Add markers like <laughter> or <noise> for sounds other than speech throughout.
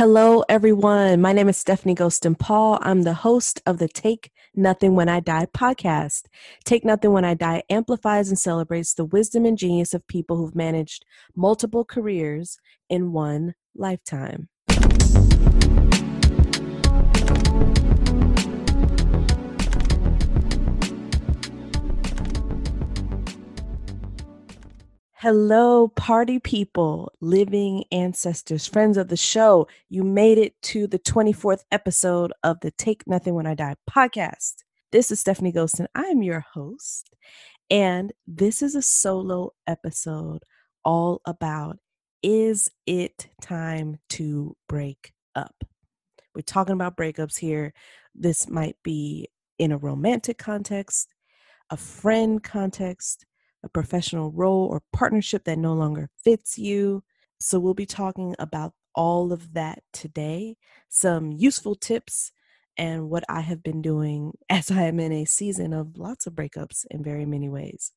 Hello, everyone. My name is Stephanie Ghostin Paul. I'm the host of the Take Nothing When I Die podcast. Take Nothing When I Die amplifies and celebrates the wisdom and genius of people who've managed multiple careers in one lifetime. Hello, party people, living ancestors, friends of the show. You made it to the 24th episode of the Take Nothing When I Die podcast. This is Stephanie Ghostin. I'm your host, and this is a solo episode all about is it time to break up? We're talking about breakups here. This might be in a romantic context, a friend context, a professional role or partnership that no longer fits you. So, we'll be talking about all of that today, some useful tips, and what I have been doing <laughs> as I am in a season of lots of breakups in very many ways.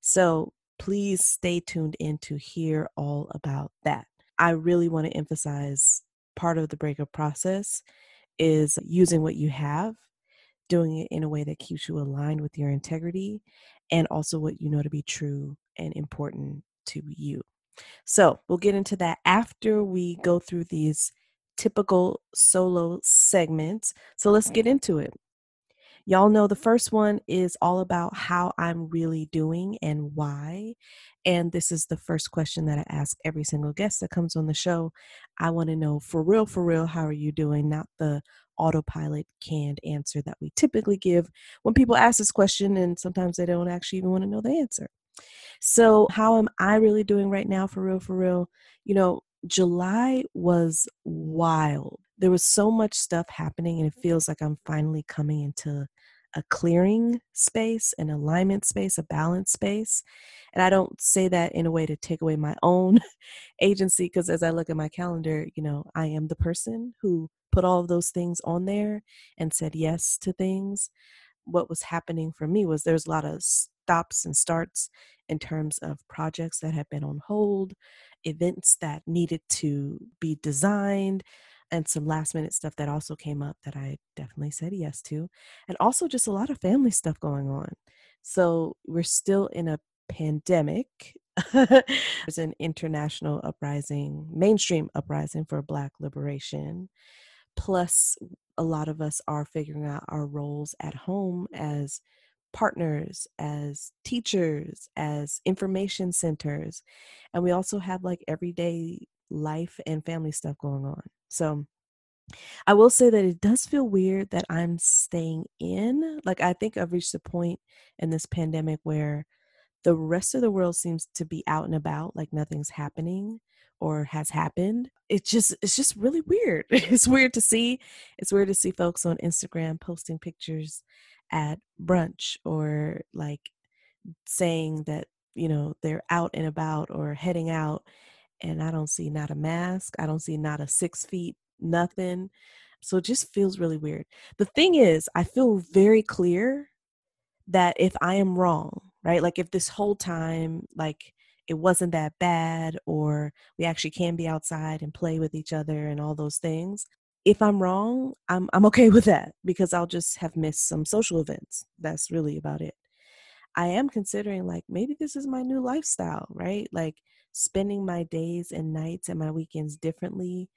So, please stay tuned in to hear all about that. I really want to emphasize part of the breakup process is using what you have doing it in a way that keeps you aligned with your integrity and also what you know to be true and important to you. So, we'll get into that after we go through these typical solo segments. So, let's get mm-hmm. into it. Y'all know the first one is all about how I'm really doing and why. And this is the first question that I ask every single guest that comes on the show. I want to know for real, for real, how are you doing? Not the autopilot canned answer that we typically give when people ask this question, and sometimes they don't actually even want to know the answer. So, how am I really doing right now, for real, for real? You know, July was wild. There was so much stuff happening, and it feels like I'm finally coming into a clearing space, an alignment space, a balance space. And I don't say that in a way to take away my own <laughs> agency, because as I look at my calendar, you know, I am the person who put all of those things on there and said yes to things, what was happening for me was there's a lot of stops and starts in terms of projects that had been on hold, events that needed to be designed, and some last minute stuff that also came up that I definitely said yes to, and also just a lot of family stuff going on. So we're still in a pandemic. <laughs> There's an international uprising, mainstream uprising for Black liberation. Plus, a lot of us are figuring out our roles at home as partners, as teachers, as information centers. And we also have like everyday life and family stuff going on. So, I will say that it does feel weird that I'm staying in. Like, I think I've reached a point in this pandemic where the rest of the world seems to be out and about, like nothing's happening or has happened it's just it's just really weird <laughs> it's weird to see it's weird to see folks on instagram posting pictures at brunch or like saying that you know they're out and about or heading out and i don't see not a mask i don't see not a six feet nothing so it just feels really weird. The thing is i feel very clear that if i am wrong right like if this whole time like it wasn't that bad or we actually can be outside and play with each other and all those things if i'm wrong i'm i'm okay <laughs> with that because i'll just have missed some social events. That's really about it. I am considering like maybe this is my new lifestyle right? Like spending my days and nights and my weekends differently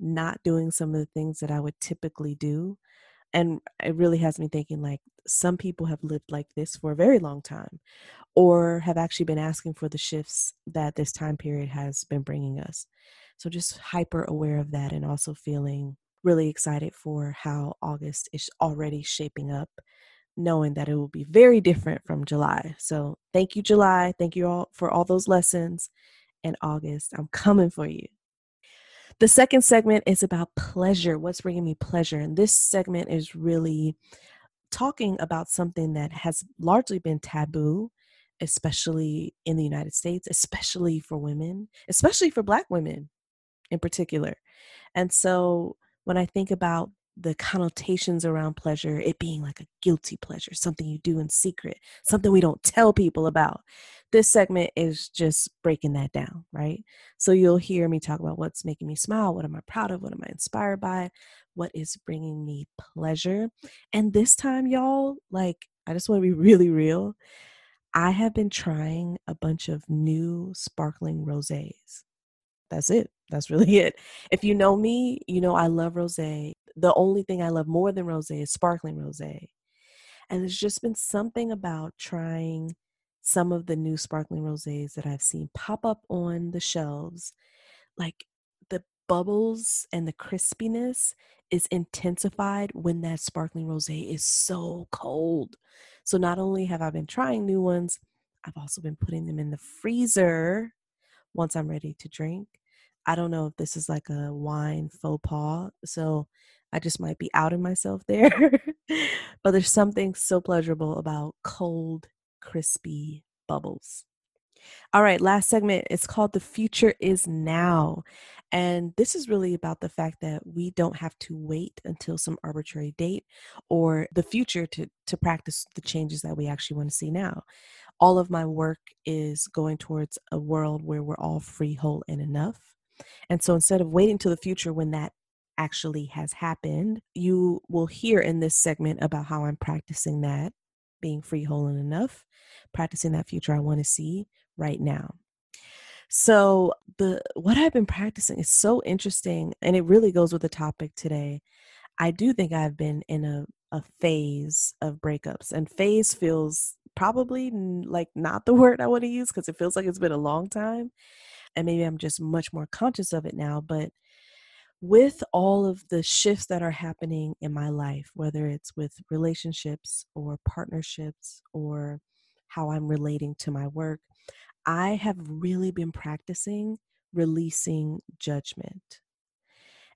not doing some of the things that i would typically do and it really has me thinking like some people have lived like this for a very long time or have actually been asking for the shifts that this time period has been bringing us. So just hyper aware of that and also feeling really excited for how August is already shaping up, knowing that it will be very different from July. So thank you, July. Thank you all for all those lessons. And August, I'm coming for you. The second segment is about pleasure. What's bringing me pleasure? And this segment is really talking about something that has largely been taboo especially in the United States, especially for women, especially for Black women in particular. And so when I think about the connotations around pleasure, it being like a guilty pleasure, something you do in secret, something we don't tell people about. This segment is just breaking that down, right? So you'll hear me talk about what's making me smile, what am I proud of, what am I inspired by, what is bringing me pleasure. And this time, y'all, like, I just want to be <laughs> really real. I have been trying a bunch of new sparkling rosés. That's it. That's really <laughs> it. If you know me, you know I love rosé. The only thing I love more than rosé is sparkling rosé. And there's just been something about trying some of the new sparkling rosés that I've seen pop up on the shelves. Like the bubbles and the crispiness is intensified when that sparkling rosé is so cold. So not only have I been trying new ones, I've also been putting them in the freezer once I'm ready to drink. I don't know if this is like a wine faux pas. So I just might be outing myself there. <laughs> but there's something so pleasurable about cold, crispy bubbles. All right, last segment. It's called The Future is Now. And this is really about the fact that we don't have to wait until some arbitrary date or the future to, to practice the changes that we actually want to see now. All of my work is going towards a world where we're all free, whole, and enough. And so instead of waiting to the future when that actually has happened, you will hear in this segment about how I'm practicing that, being free, whole, and enough, practicing that future I want to see right now. So the what I've been practicing is so interesting and it really goes with the topic today. I do think I've been in a a phase of breakups and phase feels probably like not the <laughs> word I want to use because it feels like it's been a long time and maybe I'm just much more conscious of it now. But with all of the shifts that are happening in my life, whether it's with relationships or partnerships or how I'm relating to my work, I have really been practicing releasing judgment.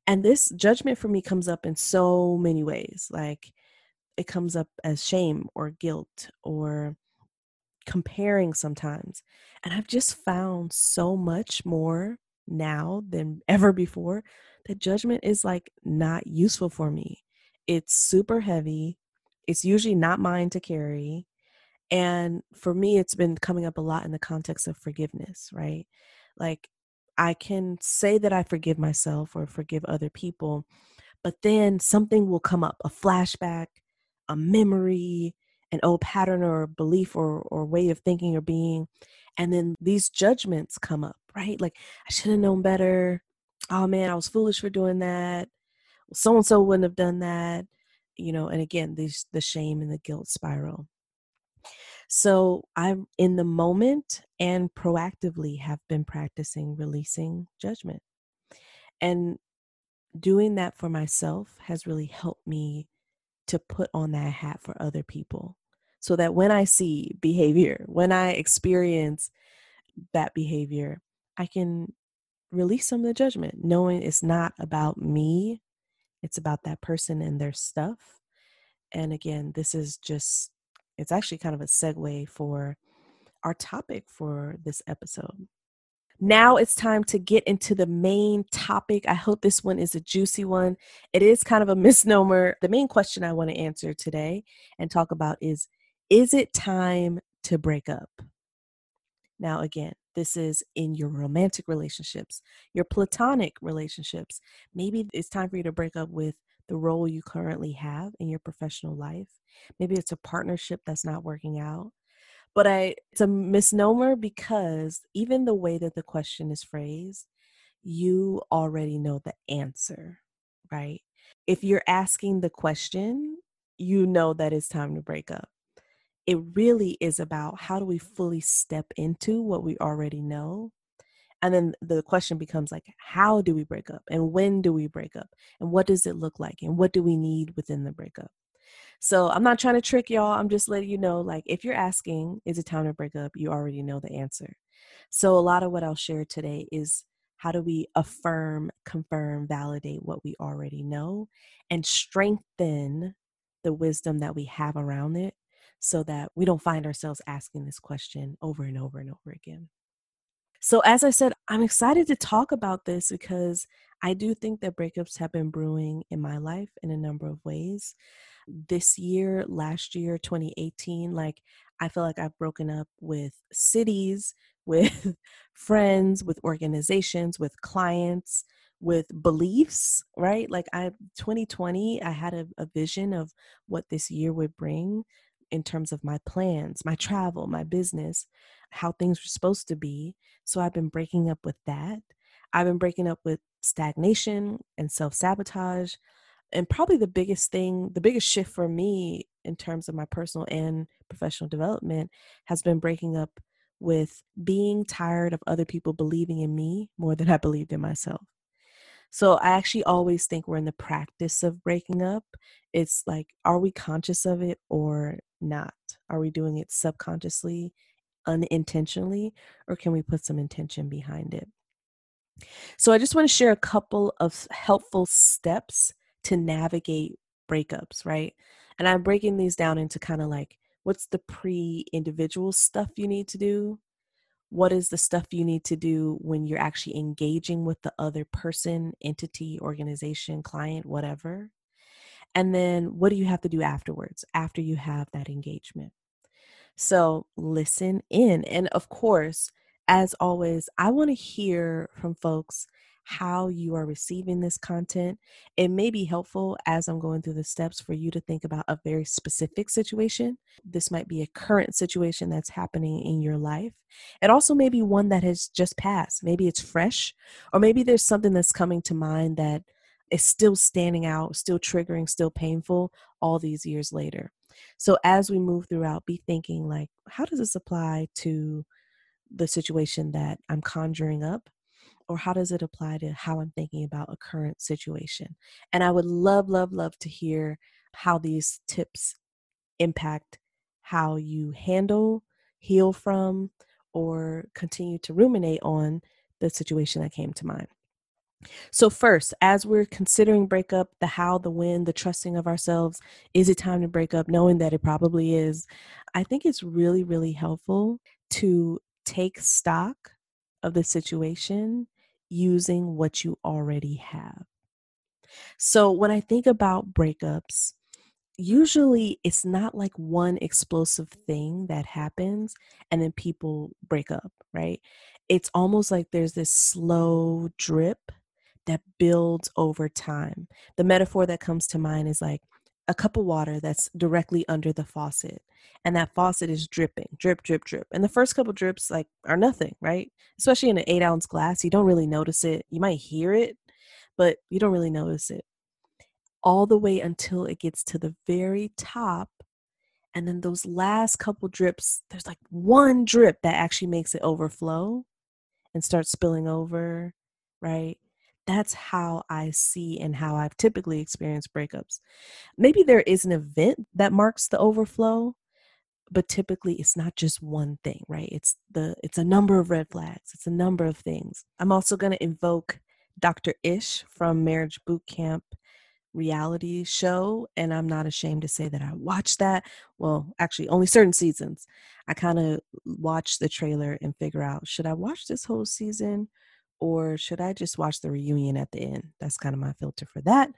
And this judgment for me comes up in so many ways. Like it comes up as shame or guilt or comparing sometimes. And I've just found so much more now than ever before that judgment is like not useful for me. It's super heavy. It's usually not mine to carry. And for me, it's been coming up a lot in the context of forgiveness, right? Like, I can say that I forgive myself or forgive other people, but then something will come up a flashback, a memory, an old pattern or belief or, or way of thinking or being. And then these judgments come up, right? Like, I should have known better. Oh man, I was foolish for doing that. So and so wouldn't have done that. You know, and again, these the shame and the guilt spiral. So I'm in the moment and proactively have been practicing releasing judgment. And doing that for myself has really helped me to put on that hat for other people so that when I see behavior, when I experience that behavior, I can release some of the judgment, knowing it's not about me, it's about that person and their stuff. And again, this is just, it's actually kind of a segue for our topic for this episode. Now it's time to get into the main topic. I hope this one is a juicy one. It is kind of a <laughs> misnomer. The main question I want to answer today and talk about is Is it time to break up? Now, again, this is in your romantic relationships, your platonic relationships. Maybe it's time for you to break up with the role you currently have in your professional life. Maybe it's a partnership that's not working out but I it's a misnomer because even the way that the question is phrased, you already know the answer, right? If you're asking the question, you know that it's time to break up. It really is about how do we fully step into what we already know and then the question becomes like how do we break up and when do we break up and what does it look like and what do we need within the breakup so I'm not trying to trick y'all. I'm just letting you know, like, if you're asking, is it time to break up? You already know the answer. So a lot of what I'll share today is how do we affirm, confirm, validate what we already know and strengthen the wisdom that we have around it so that we don't find ourselves asking this question over and over and over again. So, as I said, I'm excited to talk about this because I do think that breakups have been brewing in my life in a number of ways. This year, last year, 2018, like I feel like I've broken up with cities, <laughs> with friends, with organizations, with clients, with beliefs, right? Like I 2020, I had a, a vision of what this year would bring in terms of my plans, my travel, my business, how things were supposed to be. So I've been breaking up with that. I've been breaking up with stagnation and self sabotage. And probably the biggest thing, the biggest shift for me in terms of my personal and professional development has been breaking up with being tired of other people believing in me more than I believed in myself. So I actually always think we're in the practice of breaking up. It's like, are we conscious of it or not? Are we doing it subconsciously, unintentionally, or can we put some intention behind it? So I just want to share a couple of helpful steps to navigate breakups, right? And I'm breaking these down into kind of like what's the pre individual stuff you need to do? What is the stuff you need to do when you're actually engaging with the other person, entity, organization, client, whatever? And then what do you have to do afterwards, after you have that engagement? So listen in. And of course, as always, I want to hear from folks how you are receiving this content. It may be helpful as I'm going through the steps for you to think about a very specific situation. This might be a current situation that's happening in your life. It also may be one that has just passed. Maybe it's fresh, or maybe there's something that's coming to mind that is still standing out, still triggering, still painful all these years later. So as we move throughout, be thinking like, how does this apply to the situation that I'm conjuring up? Or how does it apply to how I'm thinking about a current situation? And I would love, love, love to hear how these tips impact how you handle, heal from, or continue to ruminate on the situation that came to mind. So, first, as we're considering breakup, the how, the when, the trusting of ourselves, is it time to break up? Knowing that it probably is, I think it's really, really helpful to take stock of the situation using what you already have. So, when I think about breakups, usually it's not like one explosive thing that happens and then people break up, right? It's almost like there's this slow drip that builds over time. The metaphor that comes to mind is like a cup of water that's directly under the faucet and that faucet is dripping drip drip drip and the first couple drips like are nothing right? Especially in an eight ounce glass you don't really notice it. You might hear it but you don't really notice it. All the way until it gets to the very top and then those last couple drips there's like one drip that actually makes it overflow and start spilling over right that's how I see and how I've typically experienced breakups. Maybe there is an event that marks the overflow, but typically it's not just one thing, right? It's the it's a number of red flags. It's a number of things. I'm also going to invoke Dr. Ish from Marriage Boot Camp reality show and I'm not ashamed to say that I watched that. Well, actually only certain seasons. I kind of watch the trailer and figure out should I watch this whole season or should I just watch the reunion at the end? That's kind of my filter for that.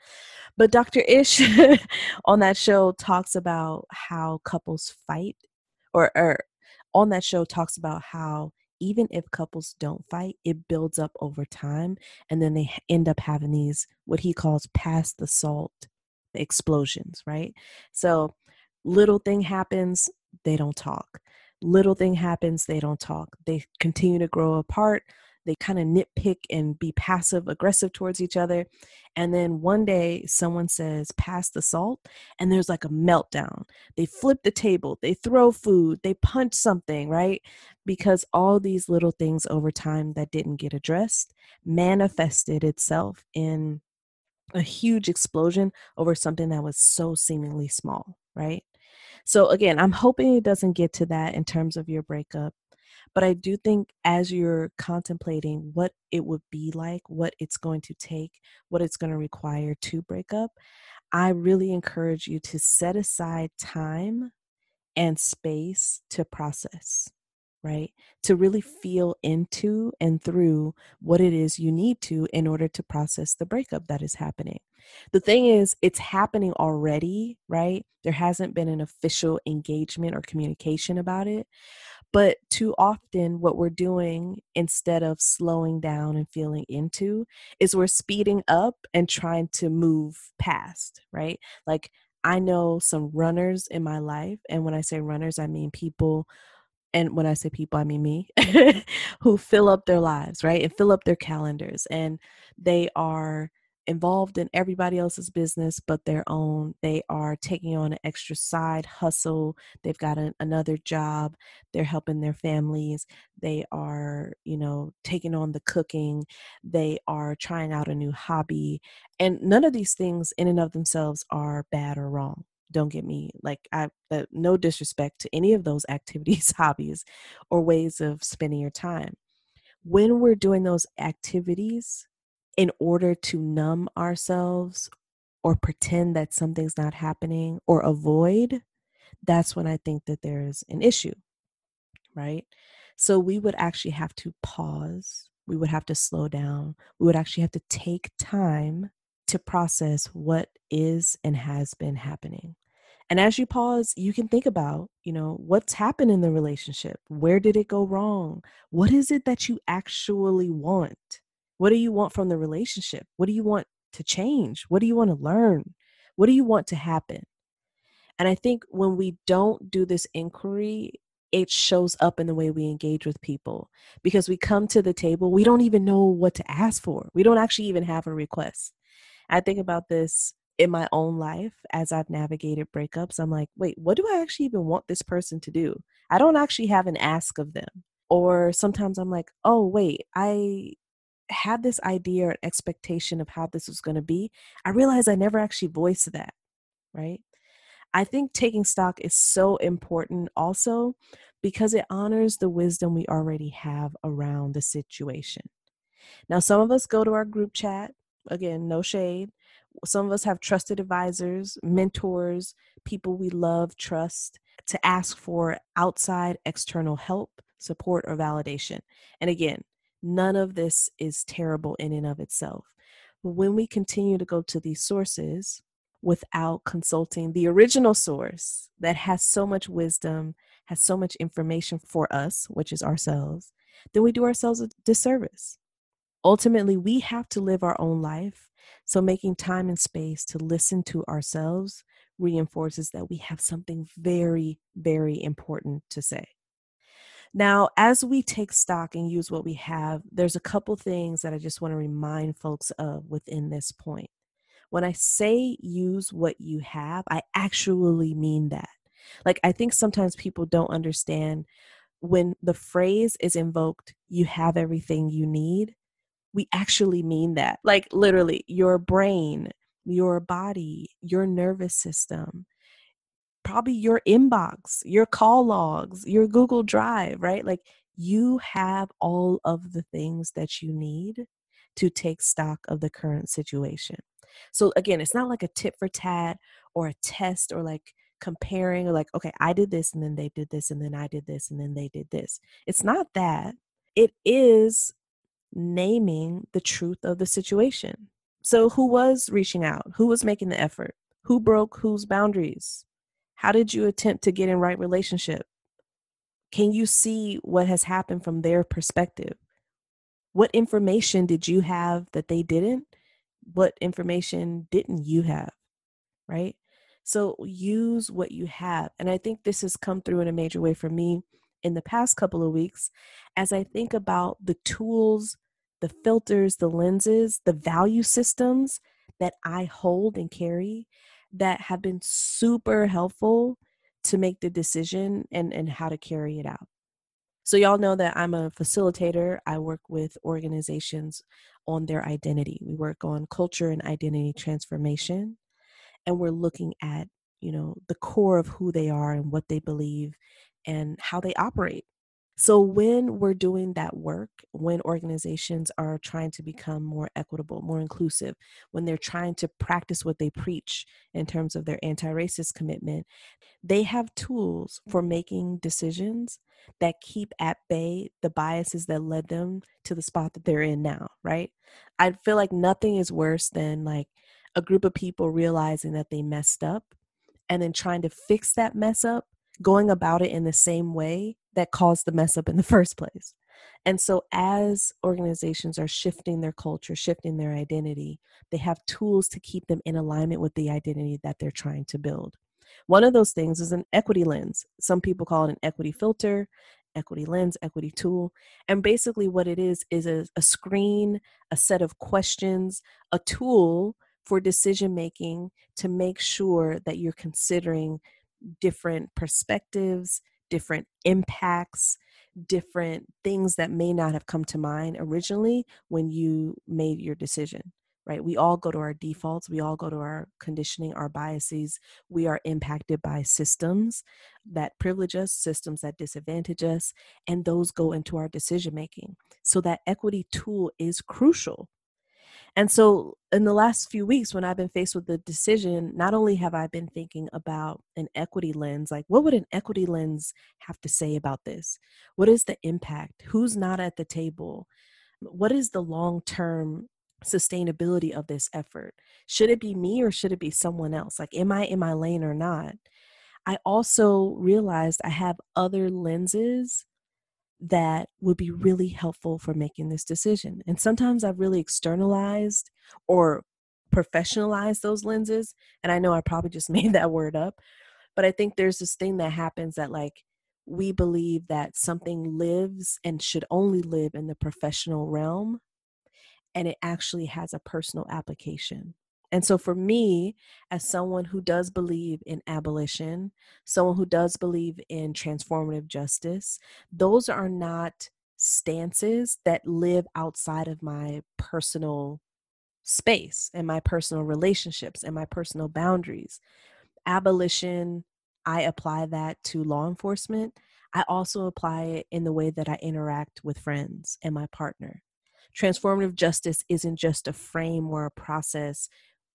But Dr. Ish <laughs> on that show talks about how couples fight, or, or on that show talks about how even if couples don't fight, it builds up over time. And then they end up having these, what he calls past the salt explosions, right? So little thing happens, they don't talk. Little thing happens, they don't talk. They continue to grow apart they kind of nitpick and be passive aggressive towards each other. And then one day someone says, pass the salt, and there's like a meltdown. They flip the table, they throw food, they punch something, right? Because all these little things over time that didn't get addressed manifested itself in a huge explosion over something that was so seemingly small, right? So, again, I'm hoping it doesn't get to that in terms of your breakup. But I do think as you're contemplating what it would be like, what it's going to take, what it's going to require to break up, I really encourage you to set aside time and space to process, right? To really mm-hmm. feel into and through what it is you need to in order to process the breakup that is happening. The thing is, it's happening already, right? There hasn't been an official engagement or communication about it. But too often, what we're doing instead of slowing down and feeling into is we're speeding up and trying to move past, right? Like, I know some runners in my life. And when I say runners, I mean people and when I say people, I mean me, <laughs> who fill up their lives, right? And fill up their calendars. And they are involved in everybody else's business but their own. They are taking on an extra side hustle. They've got an, another job. They're helping their families. They are, you know, taking on the cooking. They are trying out a new hobby. And none of these things, in and of themselves, are bad or wrong don't get me like i uh, no disrespect to any of those activities <laughs> hobbies or ways of spending your time when we're doing those activities in order to numb ourselves or pretend that something's not happening or avoid, that's when I think that there's an issue, right? So we would actually have to pause, we would have to slow down, we would actually have to take time to process what is and has been happening. And as you pause, you can think about, you know, what's happened in the relationship? Where did it go wrong? What is it that you actually want? What do you want from the relationship? What do you want to change? What do you want to learn? What do you want to happen? And I think when we don't do this inquiry, it shows up in the way we engage with people because we come to the table, we don't even know what to ask for. We don't actually even have a request. I think about this in my own life as I've navigated breakups. I'm like, wait, what do I actually even want this person to do? I don't actually have an ask of them. Or sometimes I'm like, oh, wait, I had this idea or expectation of how this was going to be, I realized I never actually voiced that, right? I think taking stock is so important also because it honors the wisdom we already have around the situation. Now, some of us go to our group chat, again, no shade. Some of us have trusted advisors, mentors, people we love, trust to ask for outside external help, support, or validation. And again, None of this is terrible in and of itself. But when we continue to go to these sources without consulting the original source that has so much wisdom, has so much information for us, which is ourselves, then we do ourselves a disservice. Ultimately, we have to live our own life. So, making time and space to listen to ourselves reinforces that we have something very, very important to say. Now, as we take stock and use what we have, there's a couple things that I just want to remind folks of within this point. When I say use what you have, I actually mean that. Like, I think sometimes people don't understand when the phrase is invoked, you have everything you need, we actually mean that. Like, literally, your brain, your body, your nervous system, probably your inbox, your call logs, your Google Drive, right? Like you have all of the things that you need to take stock of the current situation. So again, it's not like a tit for tat or a test or like comparing or like, okay, I did this and then they did this and then I did this and then they did this. It's not that. It is naming the truth of the situation. So who was reaching out? Who was making the effort? Who broke whose boundaries? How did you attempt to get in right relationship? Can you see what has happened from their perspective? What information did you have that they didn't? What information didn't you have? Right? So use what you have. And I think this has come through in a major way for me in the past couple of weeks as I think about the tools, the filters, the lenses, the value systems that I hold and carry that have been super helpful to make the decision and, and how to carry it out. So, y'all know that I'm a facilitator. I work with organizations on their identity. We work on culture and identity transformation, and we're looking at, you know, the core of who they are and what they believe and how they operate. So, when we're doing that work, when organizations are trying to become more equitable, more inclusive, when they're trying to practice what they preach in terms of their anti racist commitment, they have tools for making decisions that keep at bay the biases that led them to the spot that they're in now, right? I feel like nothing is worse than like a group of people realizing that they messed up and then trying to fix that mess up, going about it in the same way that caused the mess up in the <laughs> first place. And so, as organizations are shifting their culture, shifting their identity, they have tools to keep them in alignment with the identity that they're trying to build. One of those things is an equity lens. Some people call it an equity filter, equity lens, equity tool. And basically, what it is is a, a screen, a set of questions, a tool for decision making to make sure that you're considering different perspectives, different impacts, different things that may not have come to mind originally when you made your decision right? We all go to our defaults, we all go to our conditioning, our biases. We are impacted by systems that privilege us, systems that disadvantage us, and those go into our decision making. So that equity tool is crucial. And so, in the last few weeks, when I've been faced with the decision, not only have I been thinking about an equity lens, like what would an equity lens have to say about this? What is the impact? Who's not at the table? What is the long term sustainability of this effort? Should it be me or should it be someone else? Like, am I in my lane or not? I also realized I have other lenses that would be really helpful for making this decision. And sometimes I've really externalized or professionalized those lenses. And I know I probably just <laughs> made that word up, but I think there's this thing that happens that, like, we believe that something lives and should only live in the professional realm and it actually has a personal application. And so, for me, as someone who does believe in abolition, someone who does believe in transformative justice, those are not stances that live outside of my personal space and my personal relationships and my personal boundaries. Abolition, I apply that to law enforcement. I also apply it in the way that I interact with friends and my partner transformative justice isn't just a frame or a process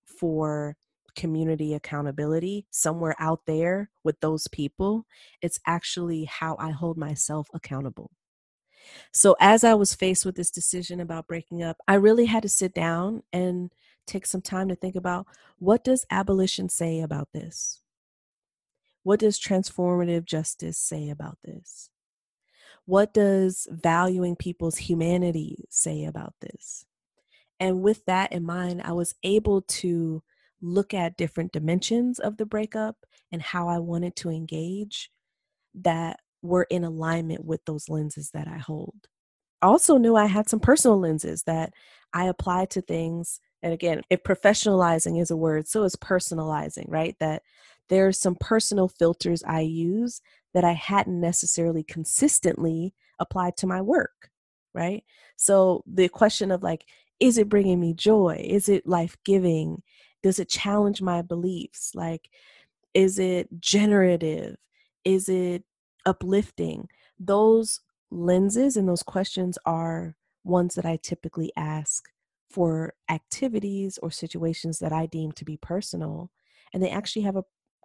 for community accountability somewhere out there with those people. It's actually how I hold myself accountable. So, as I was faced with this decision about breaking up, I really had to sit down and take some time to think about what does abolition say about this? What does transformative justice say about this? What does valuing people's humanity say about this? And with that in mind, I was able to look at different dimensions of the breakup and how I wanted to engage that were in alignment with those lenses that I hold. Also knew I had some personal lenses that I applied to things. And again, if professionalizing is a word, so is personalizing, right? That there are some personal filters I use that I hadn't necessarily consistently applied to my work, right? So the question of like, is it bringing me joy? Is it life giving? Does it challenge my beliefs? Like, is it generative? Is it uplifting? Those lenses and those questions are ones that I typically ask for activities or situations that I deem to be personal. And they actually have a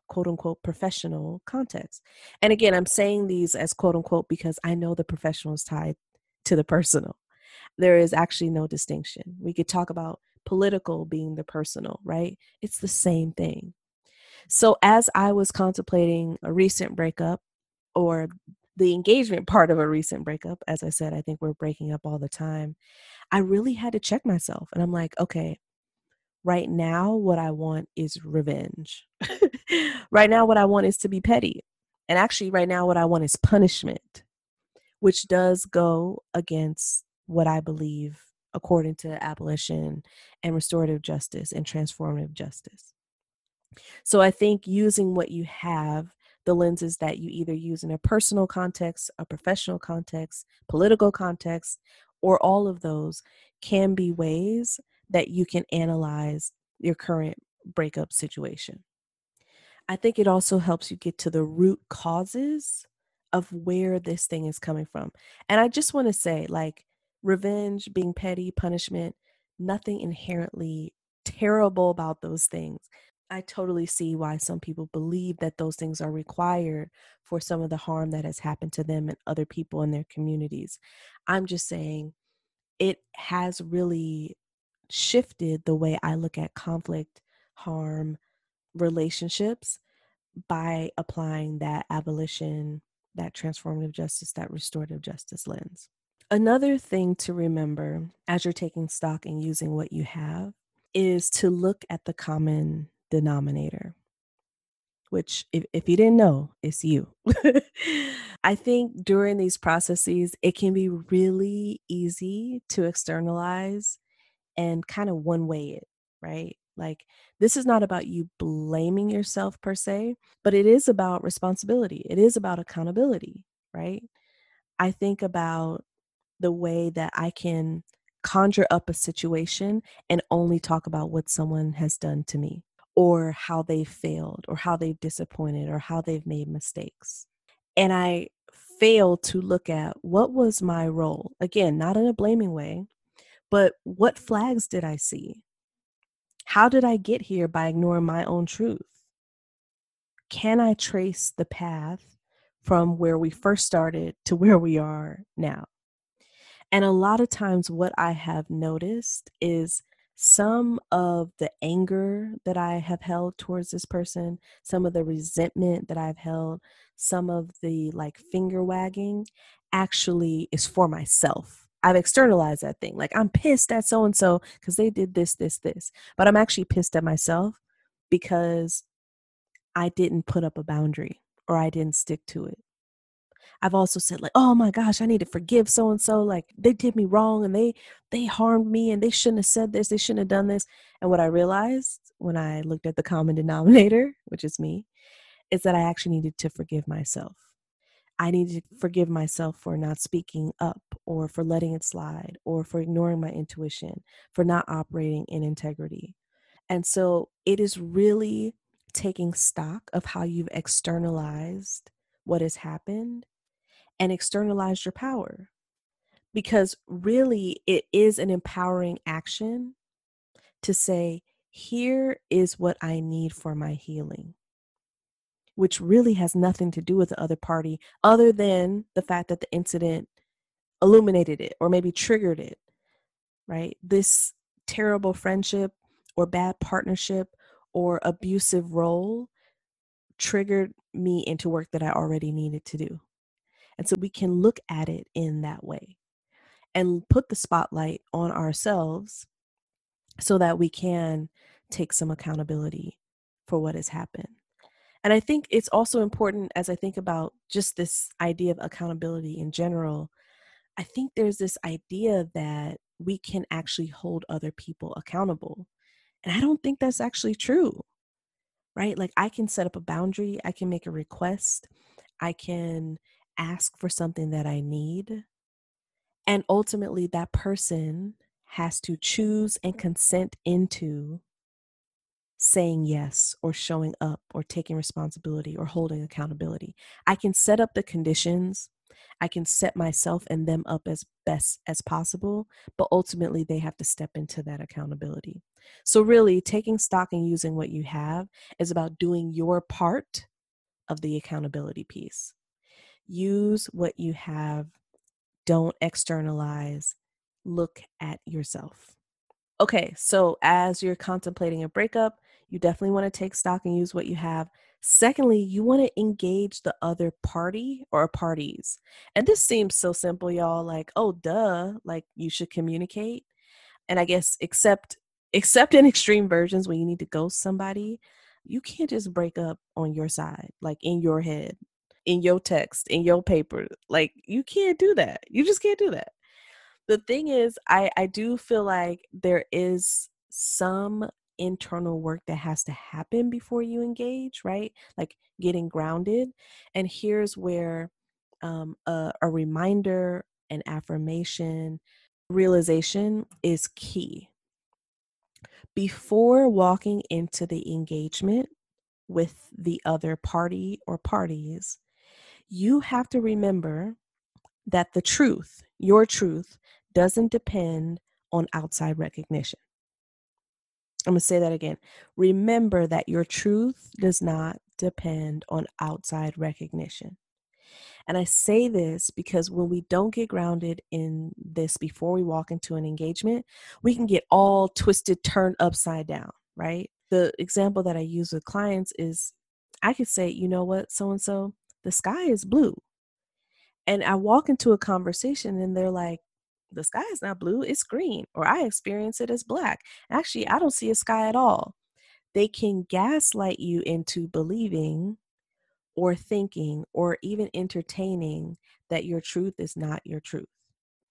quote unquote professional context. And again, I'm saying these as quote unquote because I know the professional is tied to the personal. There is actually no distinction. We could talk about political being the personal, right? It's the same thing. So as I was contemplating a recent breakup or the engagement part of a recent breakup, as I said, I think we're breaking up all the time. I really had to check myself. And I'm like, okay, right now, what I want is revenge. <laughs> right now, what I want is to be petty. And actually, right now, what I want is punishment, which does go against what I believe according to abolition and restorative justice and transformative justice. So I think using what you have, the lenses that you either use in a personal context, a professional context, political context, or all of those can be ways that you can analyze your current breakup situation. I think it also helps you get to the root causes of where this thing is coming from. And I just want to say, like, revenge, being petty, punishment, nothing inherently terrible about those things. I totally see why some people believe that those things are required for some of the harm that has happened to them and other people in their communities. I'm just saying it has really shifted the way I look at conflict, harm, relationships by applying that abolition, that transformative justice, that restorative justice lens. Another thing to remember as you're taking stock and using what you have is to look at the common denominator, which, if, if you didn't know, it's you. <laughs> I think during these processes, it can be really easy to externalize and kind of one way it, right? Like, this is not about you blaming yourself per se, but it is about responsibility. It is about accountability, right? I think about the way that I can conjure up a situation and only talk about what someone has done to me or how they failed or how they've disappointed or how they've made mistakes. And I fail to look at what was my role. Again, not in a blaming way, but what flags did I see? How did I get here by ignoring my own truth? Can I trace the path from where we first started to where we are now? And a lot of times, what I have noticed is some of the anger that I have held towards this person, some of the resentment that I've held, some of the like finger wagging actually is for myself. I've externalized that thing. Like, I'm pissed at so and so because they did this, this, this. But I'm actually pissed at myself because I didn't put up a boundary or I didn't stick to it. I've also said like, "Oh my gosh, I need to forgive so and so. Like they did me wrong and they they harmed me and they shouldn't have said this. They shouldn't have done this." And what I realized when I looked at the common denominator, <laughs> which is me, is that I actually needed to forgive myself. I needed to forgive myself for not speaking up or for letting it slide or for ignoring my intuition, for not operating in integrity. And so it is really taking stock of how you've externalized what has happened and externalized your power. Because really, it is an empowering action to say, here is what I need for my healing which really has nothing to do with the other party other than the fact that the incident illuminated it or maybe triggered it, right? This terrible friendship or bad partnership or abusive role triggered me into work that I already needed to do. And so we can look at it in that way and put the spotlight on ourselves so that we can take some accountability for what has happened. And I think it's also important as I think about just this idea of accountability in general. I think there's this idea that we can actually hold other people accountable. And I don't think that's actually true, right? Like, I can set up a boundary, I can make a request, I can ask for something that I need. And ultimately, that person has to choose and consent into saying yes or showing up or taking responsibility or holding accountability. I can set up the conditions. I can set myself and them up as best as possible, but ultimately they have to step into that accountability. So, really, taking stock and using what you have is about doing your part of the accountability piece. Use what you have, don't externalize, look at yourself. Okay, so as you're contemplating a breakup, you definitely want to take stock and use what you have. Secondly, you want to engage the other party or parties. And this seems so simple, y'all. Like, oh, duh, like you should communicate. And I guess, except except in <laughs> extreme versions when you need to ghost somebody, you can't just break up on your side, like in your head, in your text, in your paper. Like, you can't do that. You just can't do that. The thing is, I I do feel like there is some internal work that has to happen before you engage, right? Like getting grounded. And here's where um, a, a reminder, an affirmation, realization is key. Before walking into the engagement with the other party or parties, You have to remember that the truth, your truth, doesn't depend on outside recognition. I'm going to say that again. Remember that your truth does not depend on outside recognition. And I say this because when we don't get grounded in this before we walk into an engagement, we can get all twisted, turned upside down, right? The example that I use with clients is I could say, you know what, so and so, the sky is blue. And I walk into a conversation and they're like, the sky is not blue, it's green, or I experience it as black. Actually, I don't see a sky at all. They can gaslight you into believing or thinking or even entertaining that your truth is not your truth.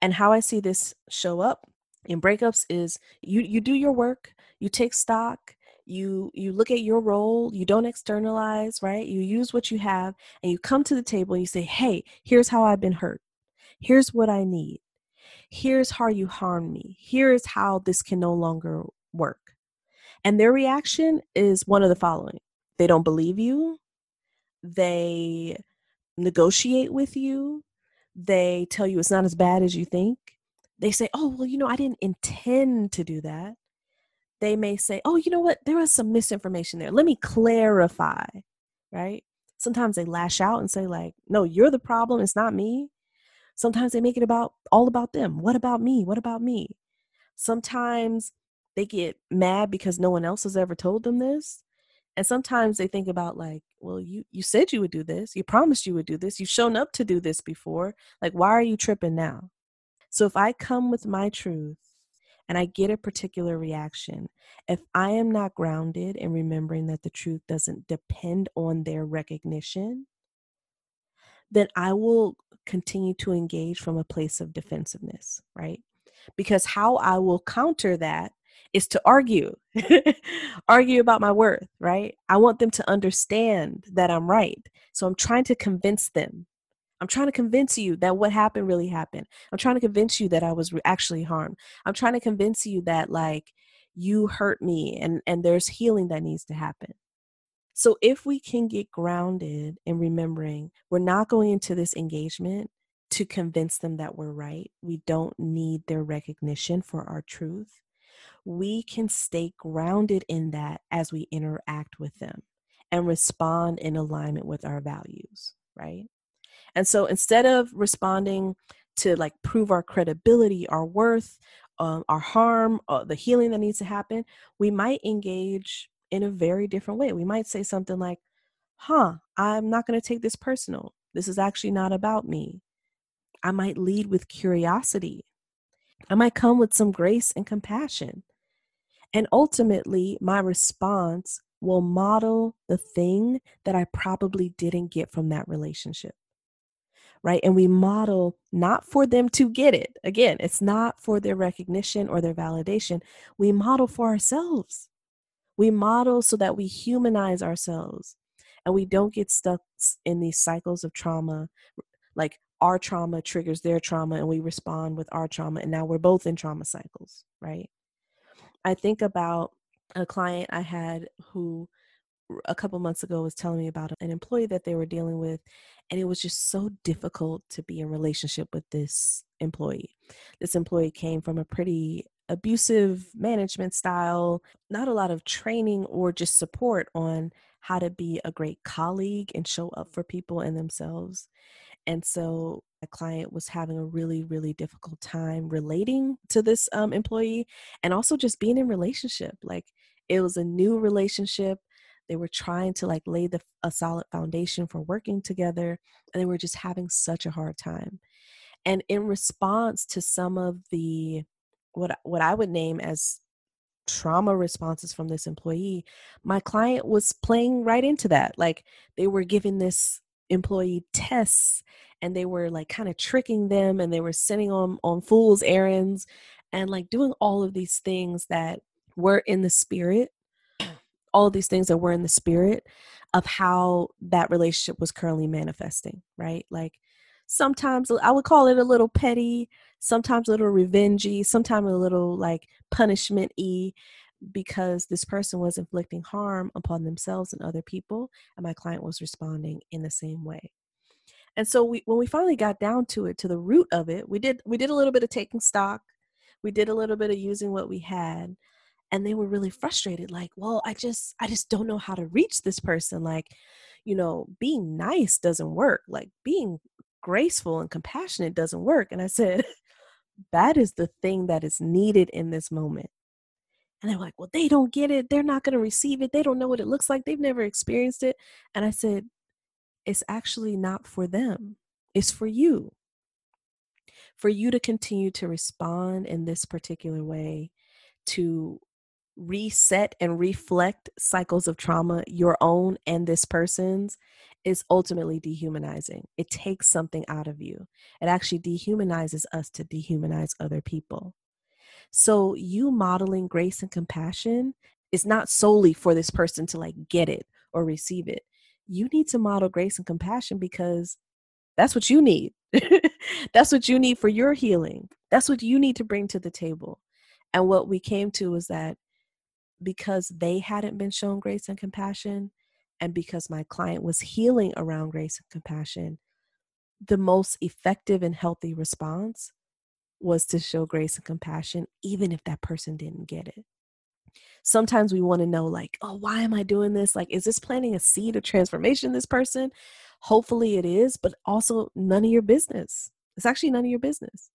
And how I see this show up in breakups is you you do your work, you take stock, you you look at your role, you don't externalize, right? You use what you have and you come to the table and you say, "Hey, here's how I've been hurt. Here's what I need. Here's how you harmed me. Here is how this can no longer work." And their reaction is one of the following. They don't believe you, they negotiate with you, they tell you it's not as bad as you think. They say, oh, well, you know, I didn't intend to do that. They may say, oh, you know what, there was some misinformation there. Let me clarify, right? Sometimes they lash out and say, like, no, you're the problem, it's not me. Sometimes they make it about all about them. What about me? What about me? Sometimes they get mad because no one else has ever told them this and sometimes they think about like well you you said you would do this you promised you would do this you've shown up to do this before like why are you tripping now so if i come with my truth and i get a particular reaction if i am not grounded in remembering that the truth doesn't depend on their recognition then i will continue to engage from a place of defensiveness right because how i will counter that is to argue, <laughs> argue about my worth, right? I want them to understand that I'm right. So I'm trying to convince them. I'm trying to convince you that what happened really happened. I'm trying to convince you that I was actually harmed. I'm trying to convince you that like you hurt me and and there's healing that needs to happen. So if we can get grounded in remembering we're not going into this engagement to convince them that we're right. We don't need their recognition for our truth we can stay grounded in that as we interact with them and respond in alignment with our values, right? And so instead of responding to like prove our credibility, our worth, um, our harm, uh, the healing that needs to happen, we might engage in a very different way. We might say something like, huh, I'm not going to take this personal. This is actually not about me. I might lead with curiosity. I might come with some grace and compassion. And ultimately, my response will model the thing that I probably didn't get from that relationship. Right. And we model not for them to get it. Again, it's not for their recognition or their validation. We model for ourselves. We model so that we humanize ourselves and we don't get stuck in these cycles of trauma. Like our trauma triggers their trauma and we respond with our trauma. And now we're both in trauma cycles. Right. I think about a client I had who a couple months ago was telling me about an employee that they were dealing with and it was just so difficult to be in relationship with this employee. This employee came from a pretty abusive management style not a lot of training or just support on how to be a great colleague and show up for people and themselves. And so a client was having a really really difficult time relating to this um, employee and also just being in relationship like it was a new relationship they were trying to like lay the a solid foundation for working together and they were just having such a hard time. And in response to some of the what what I would name as trauma responses from this employee my client was playing right into that. Like they were giving this employee tests and they were like kind of tricking them and they were sending on on fool's errands and like doing all of these things that were in the spirit all these things that were in the spirit of how that relationship was currently manifesting right like sometimes i would call it a little petty sometimes a little revengey sometimes a little like punishment y because this person was inflicting harm upon themselves and other people and my client was responding in the same way And so we when we finally got down to it, to the root of it, we did we did a little bit of taking stock. We did a little bit of using what we had. And they were really frustrated, like, well, I just I just don't know how to reach this person. Like, you know, being nice doesn't work. Like being graceful and compassionate doesn't work. And I said, <laughs> that is the thing that is needed in this moment. And they're like, well, they don't get it. They're not going to receive it. They don't know what it looks like. They've never experienced it. And I said, it's actually not for them, it's for you. For you to continue to respond in this particular way, to reset and reflect cycles of trauma, your own and this person's, is ultimately dehumanizing. It takes something out of you. It actually dehumanizes us to dehumanize other people. So, you modeling grace and compassion is not solely for this person to like get it or receive it. You need to model grace and compassion because that's what you need. <laughs> that's what you need for your healing. That's what you need to bring to the table. And what we came to was that because they hadn't been shown grace and compassion, and because my client was healing around grace and compassion, the most effective and healthy response was to show grace and compassion, even if that person didn't get it. Sometimes we want to know, like, oh, why am I doing this? Like, is this planting a seed of transformation this person? Hopefully it is, but also none of your business. It's actually none of your business.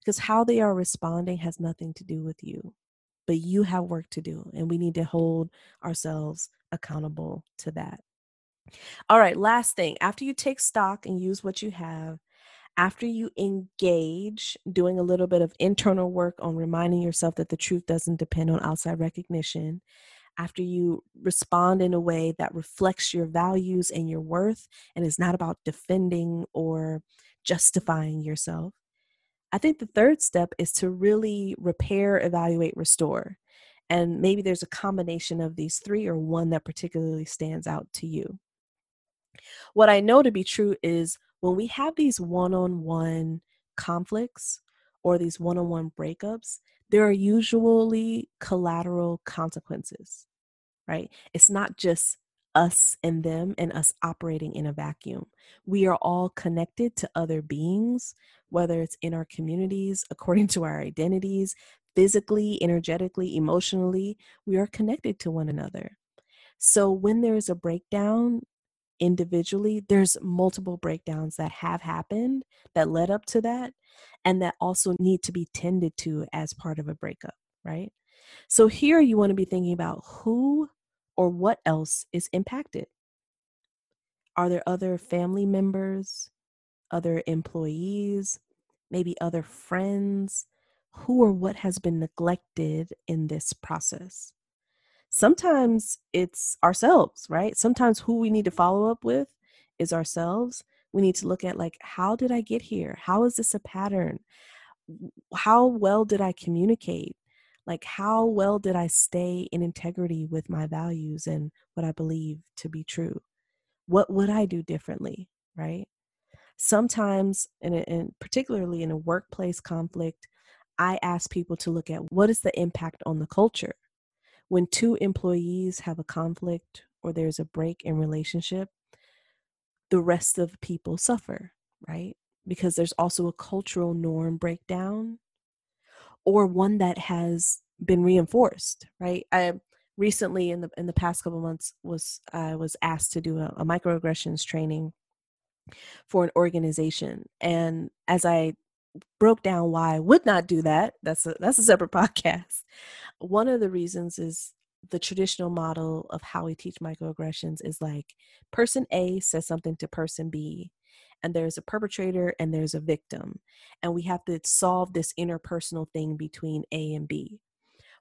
Because how they are responding has nothing to do with you, but you have work to do, and we need to hold ourselves accountable to that. All right, last thing after you take stock and use what you have, after you engage doing a little bit of internal work on reminding yourself that the truth doesn't depend on outside recognition, after you respond in a way that reflects your values and your worth and is not about defending or justifying yourself, I think the third step is to really repair, evaluate, restore. And maybe there's a combination of these three or one that particularly stands out to you. What I know to be true is when we have these one on one conflicts or these one on one breakups, there are usually collateral consequences, right? It's not just us and them and us operating in a vacuum. We are all connected to other beings, whether it's in our communities, <laughs> according to our identities, physically, energetically, emotionally, we are connected to one another. So when there is a breakdown individually, there's multiple breakdowns that have happened that led up to that and that also need to be tended to as part of a breakup, right? So here you want to be thinking about who or what else is impacted. Are there other family members, other employees, maybe other friends, who or what has been neglected in this process. Sometimes it's ourselves, right? Sometimes who we need to follow up with is ourselves. We need to look at, like, how did I get here? How is this a pattern? How well did I communicate? Like, how well did I stay in integrity with my values and what I believe to be true? What would I do differently, right? Sometimes, and particularly in a workplace conflict, I ask people to look at what is the impact on the culture. When two employees have a conflict or there's a break in relationship, the rest of people suffer, right? Because there's also a cultural norm breakdown or one that has been reinforced, right? I recently in the in the past couple months was I was asked to do a, a microaggressions training for an organization and as I broke down why I would not do that. That's a that's a separate <laughs> podcast. One of the reasons is the traditional model of how we teach microaggressions is like person A says something to person B and there's a perpetrator and there's a victim and we have to solve this interpersonal thing between A and B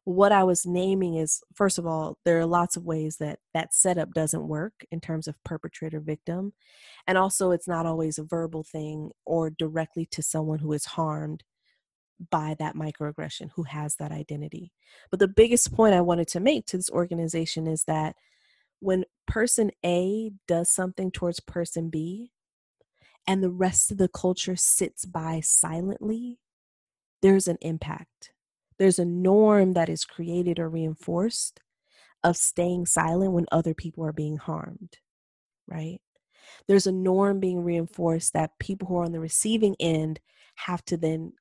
what I was naming is first of all, there are lots of ways that that setup doesn't work in terms of perpetrator victim. And also, it's not always a verbal thing or directly to someone who is harmed by that microaggression who has that identity. But the biggest point I wanted to make to this organization is that when person A does something towards person B and the rest of the culture sits by silently, there's an impact there's a norm that is created or reinforced of staying silent when other people are being harmed, right? There's a norm being reinforced that people who are on the receiving end have to then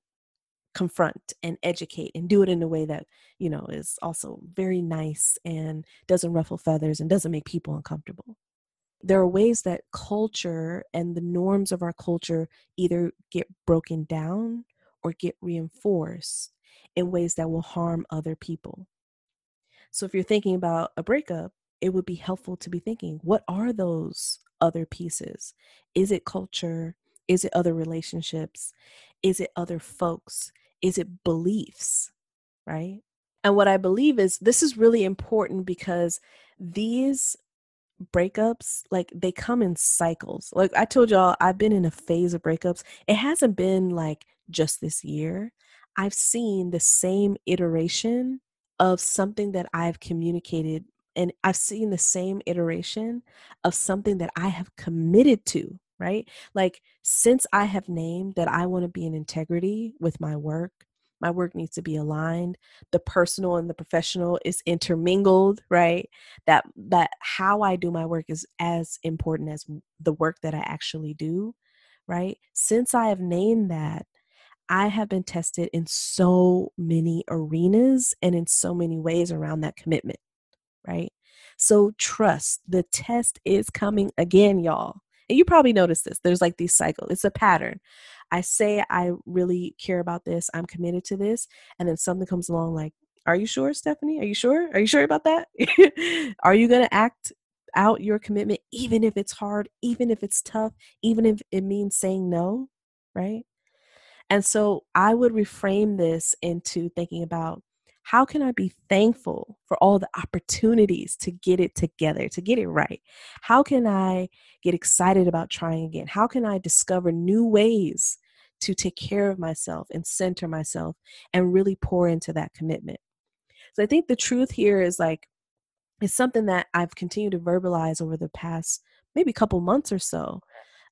confront and educate and do it in a way that you know is also very nice and doesn't ruffle feathers and doesn't make people uncomfortable there are ways that culture and the norms of our culture either get broken down or get reinforced in ways that will harm other people. So if you're thinking about a breakup it would be helpful to be thinking what are those other pieces? Is it culture? Is it other relationships? Is it other folks? Is it beliefs, right? And what I believe is this is really important because these breakups like they come in cycles. Like i told y'all i've been in a phase of breakups. It hasn't been like just this year. I've seen the same iteration of something that i've communicated and i've seen the same iteration of something that i have committed to right? Like, since I have named that I want to be in integrity with my work, my work needs to be aligned the personal and the professional is intermingled right? That that how i do my work is as important as the work that i actually do right? Since i have named that i have been tested in so many arenas and in so many ways around that commitment right? So trust the test is coming again y'all and you probably noticed this. There's like these cycles. It's a pattern. I say I really care about this. I'm committed to this, and then something comes along like, "Are you sure, Stephanie? Are you sure? Are you sure about that? <laughs> Are you going to act out your commitment even if it's hard, even if it's tough, even if it means saying no?" Right? And so I would reframe this into thinking about how can I be thankful for all the opportunities to get it together, to get it right? How can I get excited about trying again? How can I discover new ways to take care of myself and center myself and really pour into that commitment? So I think the truth here is like, it's something that I've continued to verbalize over the past maybe couple months or so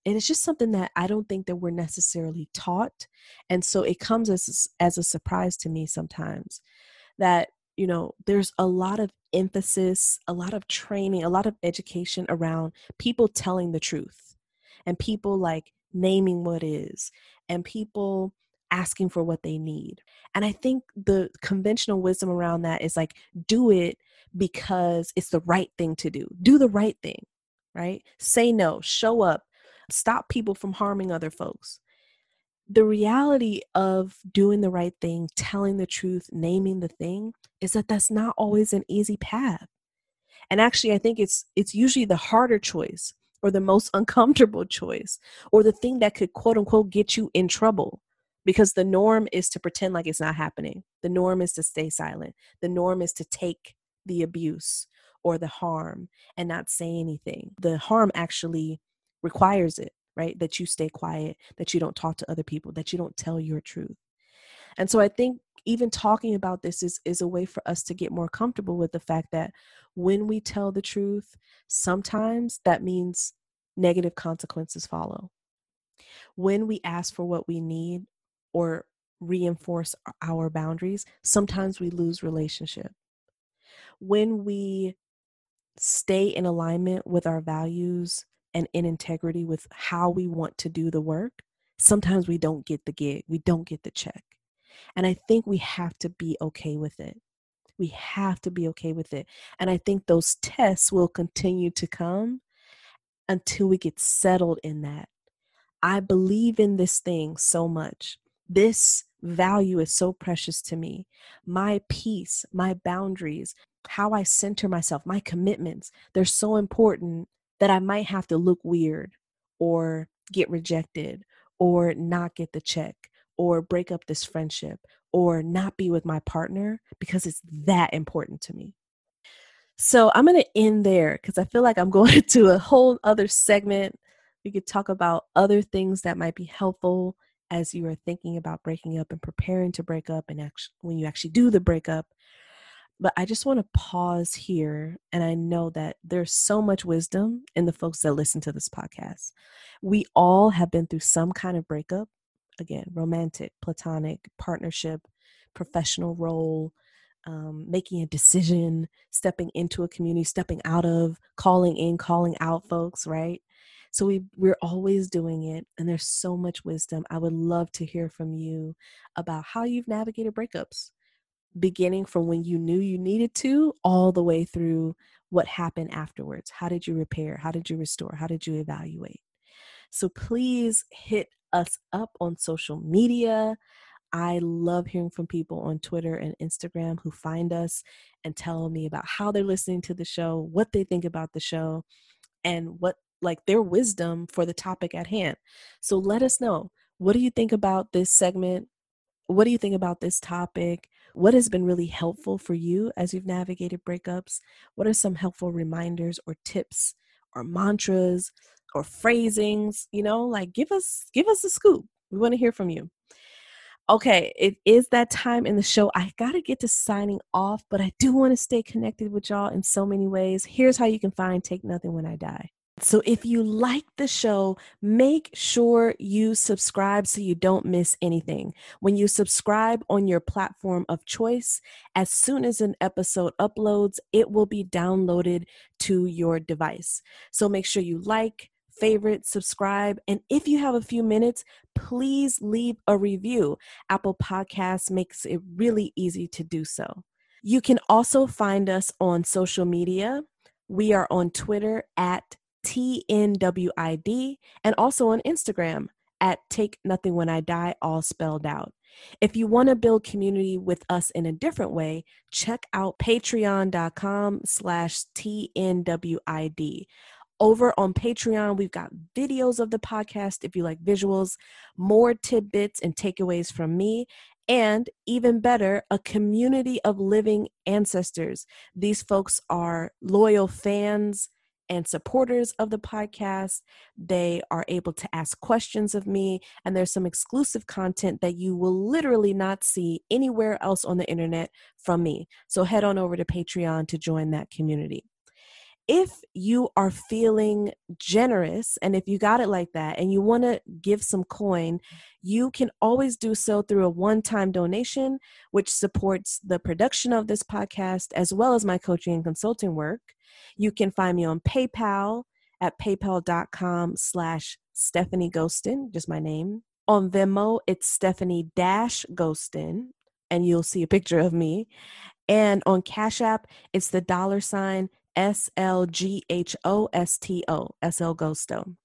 and it's just something that i don't think that we're necessarily taught and so it comes as as a surprise to me sometimes that you know there's a lot of emphasis a lot of training a lot of education around people telling the truth and people like naming what is and people asking for what they need. And i think the conventional wisdom around that is like do it because it's the right thing to do. Do the right thing right? Say no show up. Stop people from harming other folks the reality of doing the right thing, telling the truth, naming the thing is that that's not always an easy path. And actually I think it's it's usually the harder choice or the most <laughs> uncomfortable choice or the thing that could quote unquote get you in trouble because the norm is to pretend like it's not happening. The norm is to stay silent. The norm is to take the abuse or the harm and not say anything. The harm actually requires it right? That you stay quiet, that you don't talk to other people, that you don't tell your truth. And so I think even talking about this is is a way for us to get more comfortable with the fact that when we tell the truth, sometimes that means negative consequences follow. When we ask for what we need or reinforce our boundaries, sometimes we lose relationship. When we stay in alignment with our values and in integrity with how we want to do the work, sometimes we don't get the gig, we don't get the check. And I think we have to be okay with it. We have to be okay with it. And I think those tests will continue to come until we get settled in that. I believe in this thing so much. This value is so precious to me. My peace, my boundaries, how I center myself, my commitments, they're so important that I might have to look weird or get rejected or not get the check or break up this friendship or not be with my partner because it's that important to me. So I'm going to end there because I feel like I'm <laughs> going to a whole other segment. We could talk about other things that might be helpful as you are thinking about breaking up and preparing to break up and actually when you actually do the breakup but I just want to pause here. And I know that there's so much wisdom in the folks that listen to this podcast. We all have been through some kind of breakup again, romantic, platonic, partnership, professional role, um, making a decision, stepping into a community, stepping out of, calling in, calling out folks, right? So we we're always doing it and there's so much wisdom. I would love to hear from you about how you've navigated breakups, beginning from when you knew you needed to all the way through what happened afterwards. How did you repair? How did you restore? How did you evaluate? So please hit us up on social media. I love hearing from people on Twitter and Instagram who find us and tell me about how they're listening to the show, what they think about the show, and what like their wisdom for the topic at hand. So let us know. What do you think about this segment? What do you think about this topic? What has been really helpful for you as you've navigated breakups? What are some helpful reminders or tips or mantras or phrasings? You know, like give us give us a scoop. We want to hear from you. Okay, it is that time in the show. I got to get to signing off, but I do want to stay connected with y'all in so many ways. Here's how you can find Take Nothing When I Die. So if you like the show, make sure you subscribe so you don't miss anything. When you subscribe on your platform of choice, as soon as an episode uploads, it will be downloaded to your device. So make sure you like, favorite, subscribe, and if you have a few minutes, please leave a review. Apple Podcasts makes it really easy to do so. You can also find us on social media. We are on Twitter at TNWID and also on Instagram at Take Nothing When I Die, all spelled out. If you want to build community with us in a different way, check out patreon.com slash TNWID. Over on Patreon, we've got videos of the podcast if you like visuals, more tidbits and takeaways from me, and even better, a community of living ancestors. These folks are loyal fans and supporters of the podcast. They are able to ask questions of me, and there's some exclusive content that you will literally not see anywhere else on the internet from me. So head on over to Patreon to join that community if you are feeling generous and if you got it like that and you want to give some coin, you can always do so through a one time donation, which supports the production of this podcast as well as my coaching and consulting work. You can find me on PayPal at paypal.com slash Stephanie Ghostin, just my name. On Venmo, it's Stephanie Dash Ghostin, and you'll see a picture of me. And on Cash App, it's the dollar sign S L G H O S T O, S L Ghosto.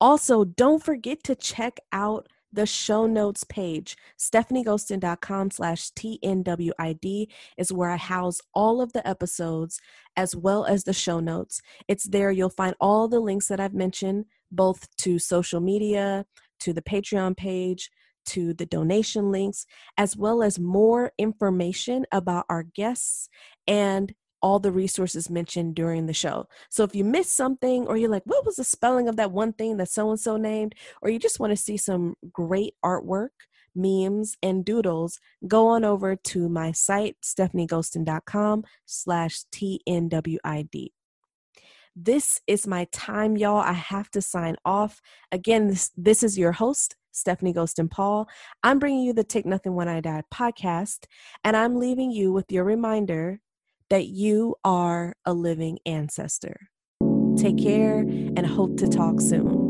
Also, don't forget to check out the show notes page. StephanieGhostin.com slash TNWID is where I house all of the episodes as well as the show notes. It's there you'll find all the links that I've mentioned, both to social media, to the Patreon page, to the donation links, as well as more information about our guests and all the resources mentioned during the show. So if you missed something or you're like, what was the spelling of that one thing that so and so named, or you just want to see some great artwork, memes, and doodles, go on over to my site, stephanieghostin.com slash TNWID. This is my time, y'all. I have to sign off. Again, this, this is your host, Stephanie Ghostin Paul. I'm bringing you the Take Nothing When I Die podcast, and I'm leaving you with your reminder that you are a living ancestor. Take care and hope to talk soon.